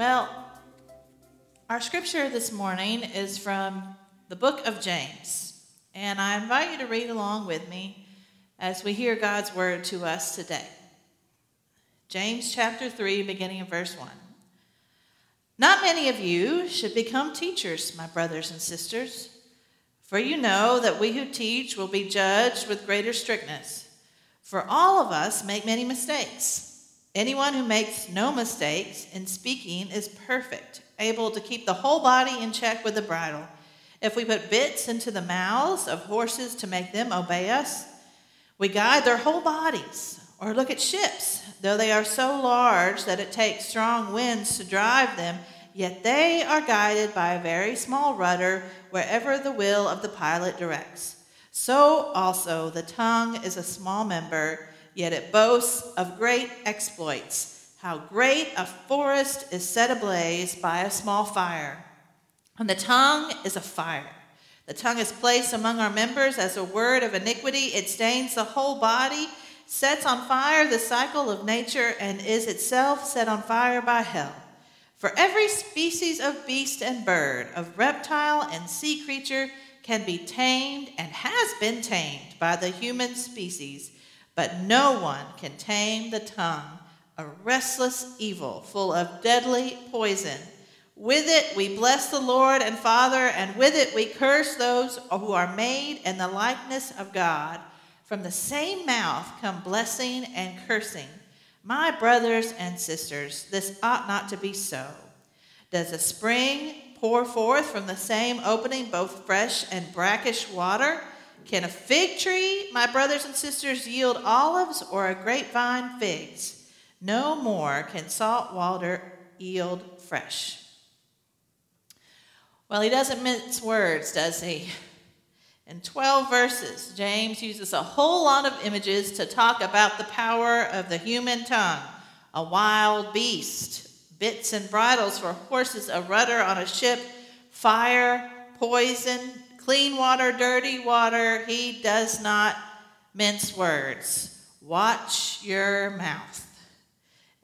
Well, our scripture this morning is from the book of James, and I invite you to read along with me as we hear God's word to us today. James chapter 3, beginning in verse 1. Not many of you should become teachers, my brothers and sisters, for you know that we who teach will be judged with greater strictness. For all of us make many mistakes. Anyone who makes no mistakes in speaking is perfect, able to keep the whole body in check with the bridle. If we put bits into the mouths of horses to make them obey us, we guide their whole bodies. Or look at ships, though they are so large that it takes strong winds to drive them, yet they are guided by a very small rudder wherever the will of the pilot directs. So also the tongue is a small member yet it boasts of great exploits. How great a forest is set ablaze by a small fire. And the tongue is a fire. The tongue is placed among our members as a word of iniquity. It stains the whole body, sets on fire the cycle of nature, and is itself set on fire by hell. For every species of beast and bird, of reptile and sea creature, can be tamed and has been tamed by the human species but no one can tame the tongue, a restless evil full of deadly poison. With it we bless the Lord and Father, and with it we curse those who are made in the likeness of God. From the same mouth come blessing and cursing. My brothers and sisters, this ought not to be so. Does a spring pour forth from the same opening both fresh and brackish water? Can a fig tree, my brothers and sisters, yield olives or a grapevine figs? No more can salt water yield fresh. Well, he doesn't mince words, does he? In 12 verses, James uses a whole lot of images to talk about the power of the human tongue a wild beast, bits and bridles for horses, a rudder on a ship, fire, poison, clean water, dirty water. He does not mince words. Watch your mouth.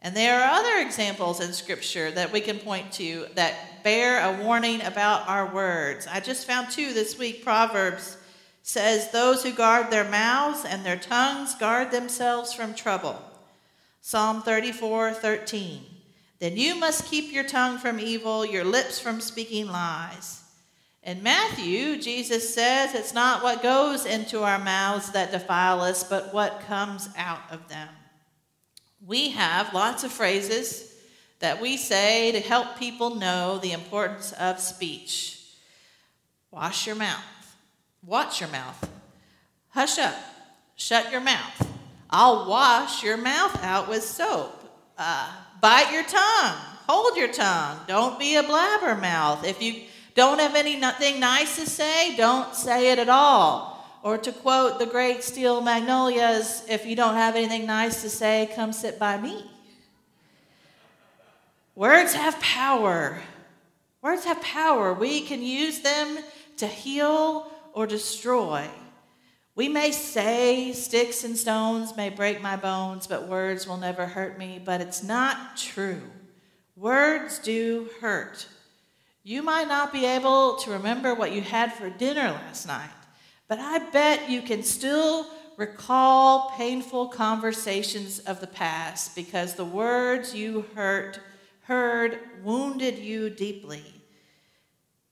And there are other examples in Scripture that we can point to that bear a warning about our words. I just found two this week. Proverbs says, Those who guard their mouths and their tongues guard themselves from trouble. Psalm 34 13. Then you must keep your tongue from evil, your lips from speaking lies. In Matthew, Jesus says it's not what goes into our mouths that defile us, but what comes out of them. We have lots of phrases that we say to help people know the importance of speech. Wash your mouth. Watch your mouth. Hush up. Shut your mouth. I'll wash your mouth out with soap. Uh, bite your tongue. Hold your tongue. Don't be a blabbermouth. If you don't have anything nice to say? Don't say it at all. Or to quote the great Steel Magnolias, if you don't have anything nice to say, come sit by me. Words have power. Words have power. We can use them to heal or destroy. We may say, sticks and stones may break my bones, but words will never hurt me, but it's not true. Words do hurt. You might not be able to remember what you had for dinner last night, but I bet you can still recall painful conversations of the past because the words you hurt, heard wounded you deeply.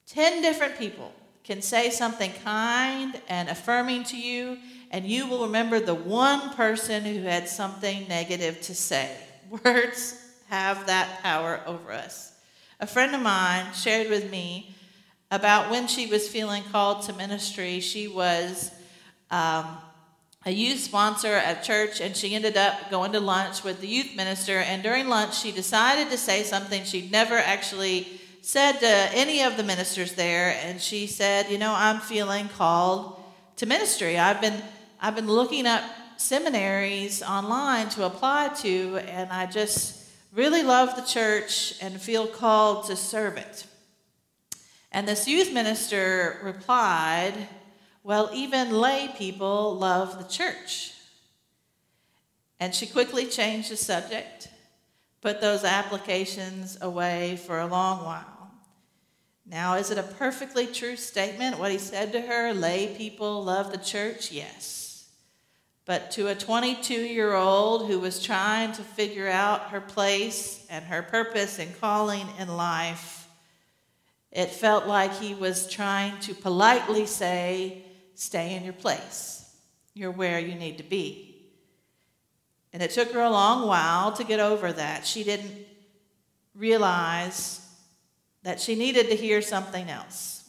Ten different people can say something kind and affirming to you, and you will remember the one person who had something negative to say. Words have that power over us. A friend of mine shared with me about when she was feeling called to ministry. She was um, a youth sponsor at church, and she ended up going to lunch with the youth minister. And during lunch, she decided to say something she'd never actually said to any of the ministers there. And she said, You know, I'm feeling called to ministry. I've been, I've been looking up seminaries online to apply to, and I just really love the church and feel called to serve it. And this youth minister replied, Well, even lay people love the church. And she quickly changed the subject, put those applications away for a long while. Now, is it a perfectly true statement what he said to her? Lay people love the church? Yes. But to a 22 year old who was trying to figure out her place and her purpose and calling in life, it felt like he was trying to politely say, Stay in your place. You're where you need to be. And it took her a long while to get over that. She didn't realize that she needed to hear something else.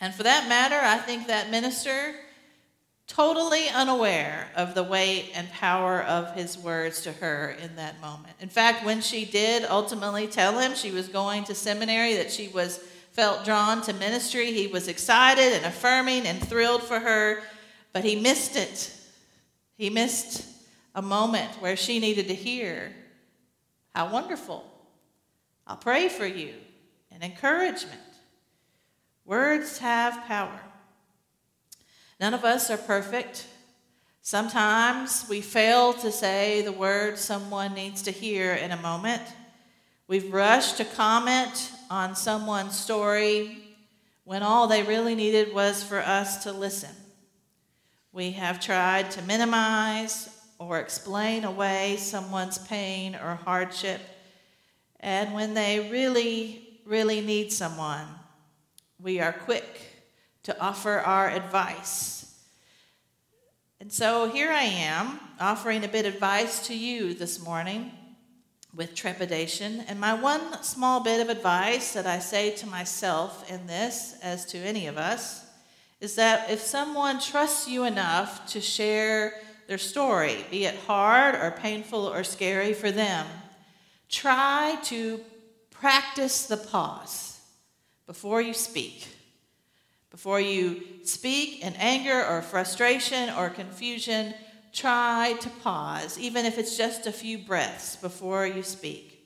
And for that matter, I think that minister totally unaware of the weight and power of his words to her in that moment. In fact, when she did ultimately tell him she was going to seminary, that she was felt drawn to ministry, he was excited and affirming and thrilled for her, but he missed it. He missed a moment where she needed to hear how wonderful. I'll pray for you and encouragement. Words have power. None of us are perfect. Sometimes we fail to say the words someone needs to hear in a moment. We've rushed to comment on someone's story when all they really needed was for us to listen. We have tried to minimize or explain away someone's pain or hardship. And when they really, really need someone, we are quick to offer our advice. And so here I am offering a bit of advice to you this morning with trepidation. And my one small bit of advice that I say to myself in this, as to any of us, is that if someone trusts you enough to share their story, be it hard or painful or scary for them, try to practice the pause before you speak. Before you speak in anger or frustration or confusion, try to pause, even if it's just a few breaths before you speak.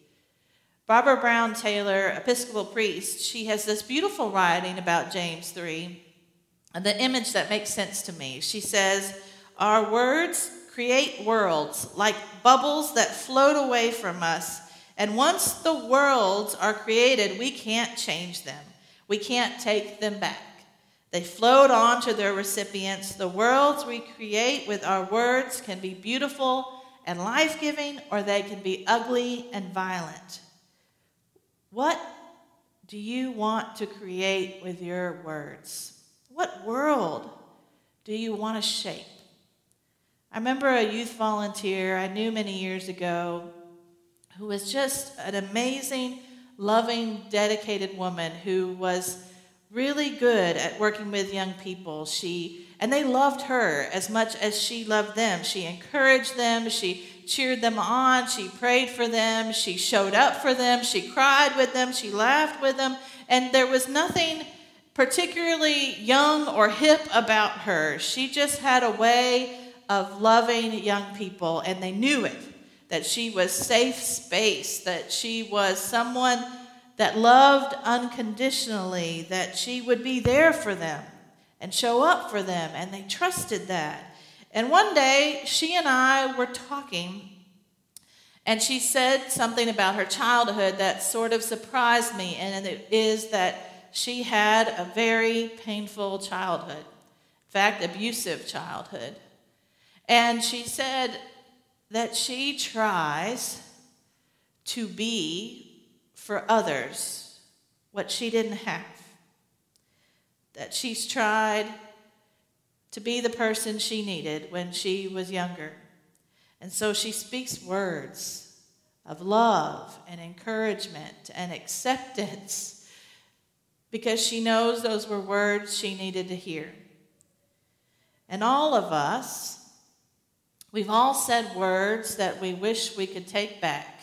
Barbara Brown Taylor, Episcopal priest, she has this beautiful writing about James 3, and the image that makes sense to me. She says, Our words create worlds like bubbles that float away from us, and once the worlds are created, we can't change them, we can't take them back. They float on to their recipients. The worlds we create with our words can be beautiful and life giving, or they can be ugly and violent. What do you want to create with your words? What world do you want to shape? I remember a youth volunteer I knew many years ago who was just an amazing, loving, dedicated woman who was really good at working with young people. She and they loved her as much as she loved them. She encouraged them, she cheered them on, she prayed for them, she showed up for them, she cried with them, she laughed with them, and there was nothing particularly young or hip about her. She just had a way of loving young people and they knew it that she was safe space, that she was someone that loved unconditionally, that she would be there for them and show up for them, and they trusted that. And one day, she and I were talking, and she said something about her childhood that sort of surprised me, and it is that she had a very painful childhood. In fact, abusive childhood. And she said that she tries to be for others what she didn't have. That she's tried to be the person she needed when she was younger. And so she speaks words of love and encouragement and acceptance because she knows those were words she needed to hear. And all of us We've all said words that we wish we could take back.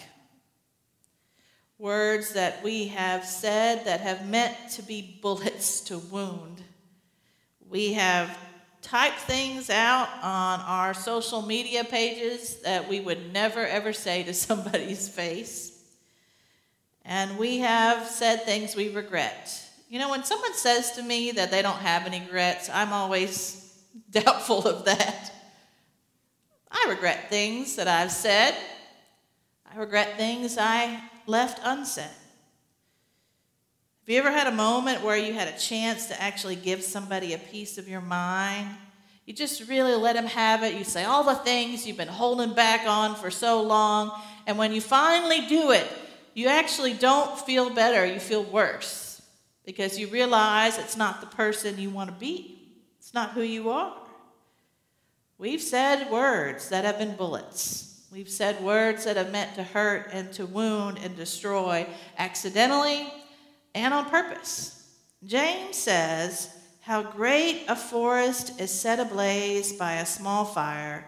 Words that we have said that have meant to be bullets to wound. We have typed things out on our social media pages that we would never ever say to somebody's face. And we have said things we regret. You know, when someone says to me that they don't have any regrets, I'm always doubtful of that. I regret things that I've said. I regret things I left unsaid. Have you ever had a moment where you had a chance to actually give somebody a piece of your mind? You just really let them have it. You say all the things you've been holding back on for so long. And when you finally do it, you actually don't feel better. You feel worse because you realize it's not the person you want to be, it's not who you are. We've said words that have been bullets. We've said words that have meant to hurt and to wound and destroy accidentally and on purpose. James says, How great a forest is set ablaze by a small fire.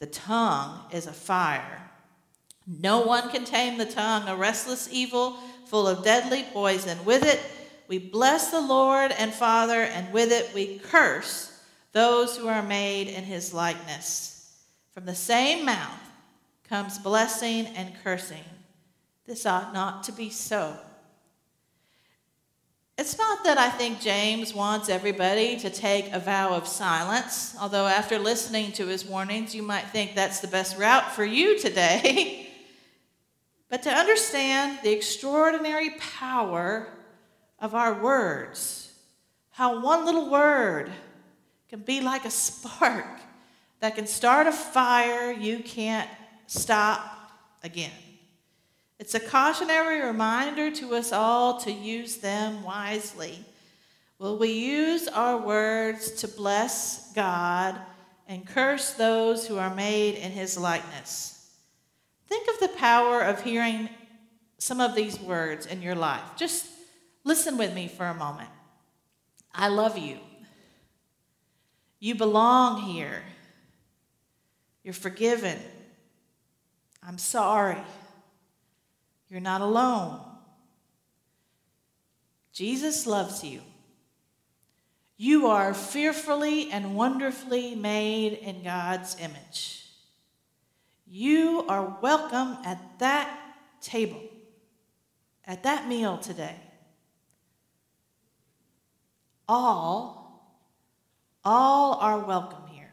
The tongue is a fire. No one can tame the tongue, a restless evil full of deadly poison. With it we bless the Lord and Father, and with it we curse those who are made in his likeness. From the same mouth comes blessing and cursing. This ought not to be so. It's not that I think James wants everybody to take a vow of silence, although after listening to his warnings, you might think that's the best route for you today. but to understand the extraordinary power of our words, how one little word can be like a spark that can start a fire you can't stop again. It's a cautionary reminder to us all to use them wisely. Will we use our words to bless God and curse those who are made in his likeness? Think of the power of hearing some of these words in your life. Just listen with me for a moment. I love you. You belong here. You're forgiven. I'm sorry. You're not alone. Jesus loves you. You are fearfully and wonderfully made in God's image. You are welcome at that table, at that meal today. All all are welcome here.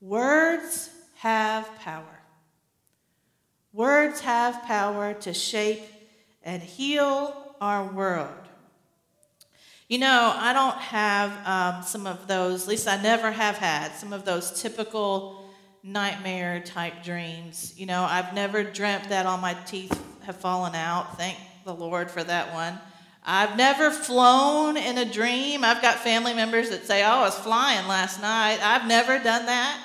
Words have power. Words have power to shape and heal our world. You know, I don't have um, some of those, at least I never have had, some of those typical nightmare type dreams. You know, I've never dreamt that all my teeth have fallen out. Thank the Lord for that one. I've never flown in a dream. I've got family members that say, Oh, I was flying last night. I've never done that.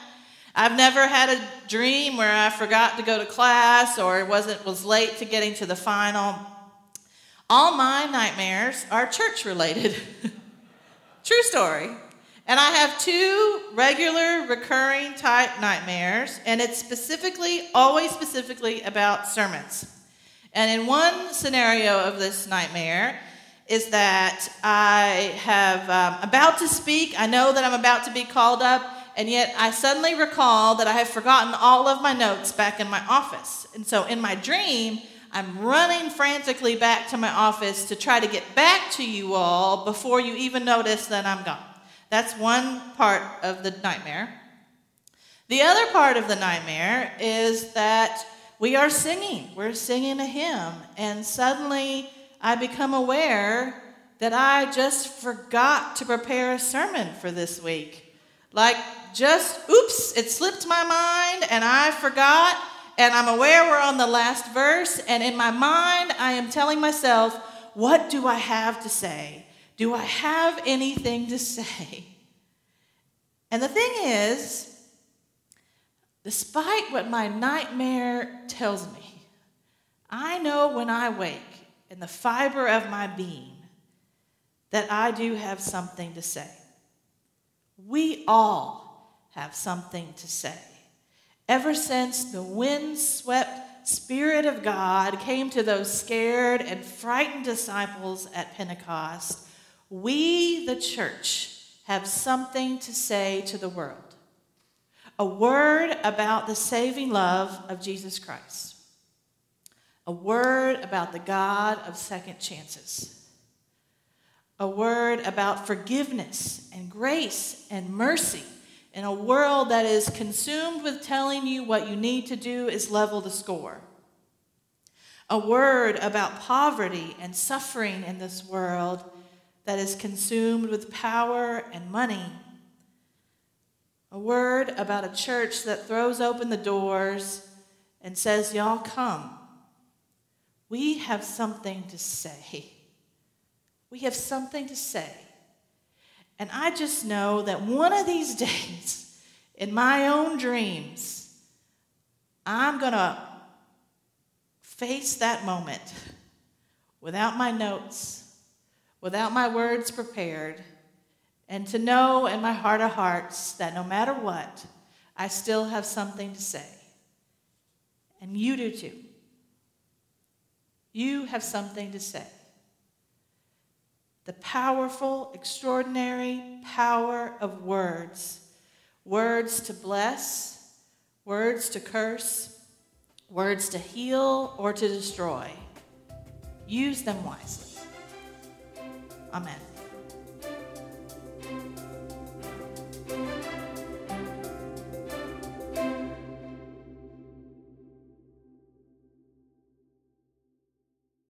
I've never had a dream where I forgot to go to class or wasn't was late to getting to the final. All my nightmares are church related. True story. And I have two regular recurring type nightmares, and it's specifically, always specifically about sermons. And in one scenario of this nightmare, is that I have um, about to speak. I know that I'm about to be called up, and yet I suddenly recall that I have forgotten all of my notes back in my office. And so in my dream, I'm running frantically back to my office to try to get back to you all before you even notice that I'm gone. That's one part of the nightmare. The other part of the nightmare is that we are singing. We're singing a hymn, and suddenly I become aware that I just forgot to prepare a sermon for this week. Like, just, oops, it slipped my mind and I forgot, and I'm aware we're on the last verse, and in my mind, I am telling myself, what do I have to say? Do I have anything to say? And the thing is, despite what my nightmare tells me, I know when I wake in the fiber of my being that I do have something to say. We all have something to say. ever since the windswept Spirit of God came to those scared and frightened disciples at Pentecost, we, the church, have something to say to the world. A word about the saving love of Jesus Christ. A word about the God of second chances a word about forgiveness and grace and mercy in a world that is consumed with telling you what you need to do is level the score. A word about poverty and suffering in this world that is consumed with power and money. A word about a church that throws open the doors and says, Y'all come. We have something to say. We have something to say. And I just know that one of these days, in my own dreams, I'm going to face that moment without my notes, without my words prepared, and to know in my heart of hearts that no matter what, I still have something to say. And you do too. You have something to say the powerful, extraordinary power of words words to bless, words to curse, words to heal or to destroy. Use them wisely. Amen.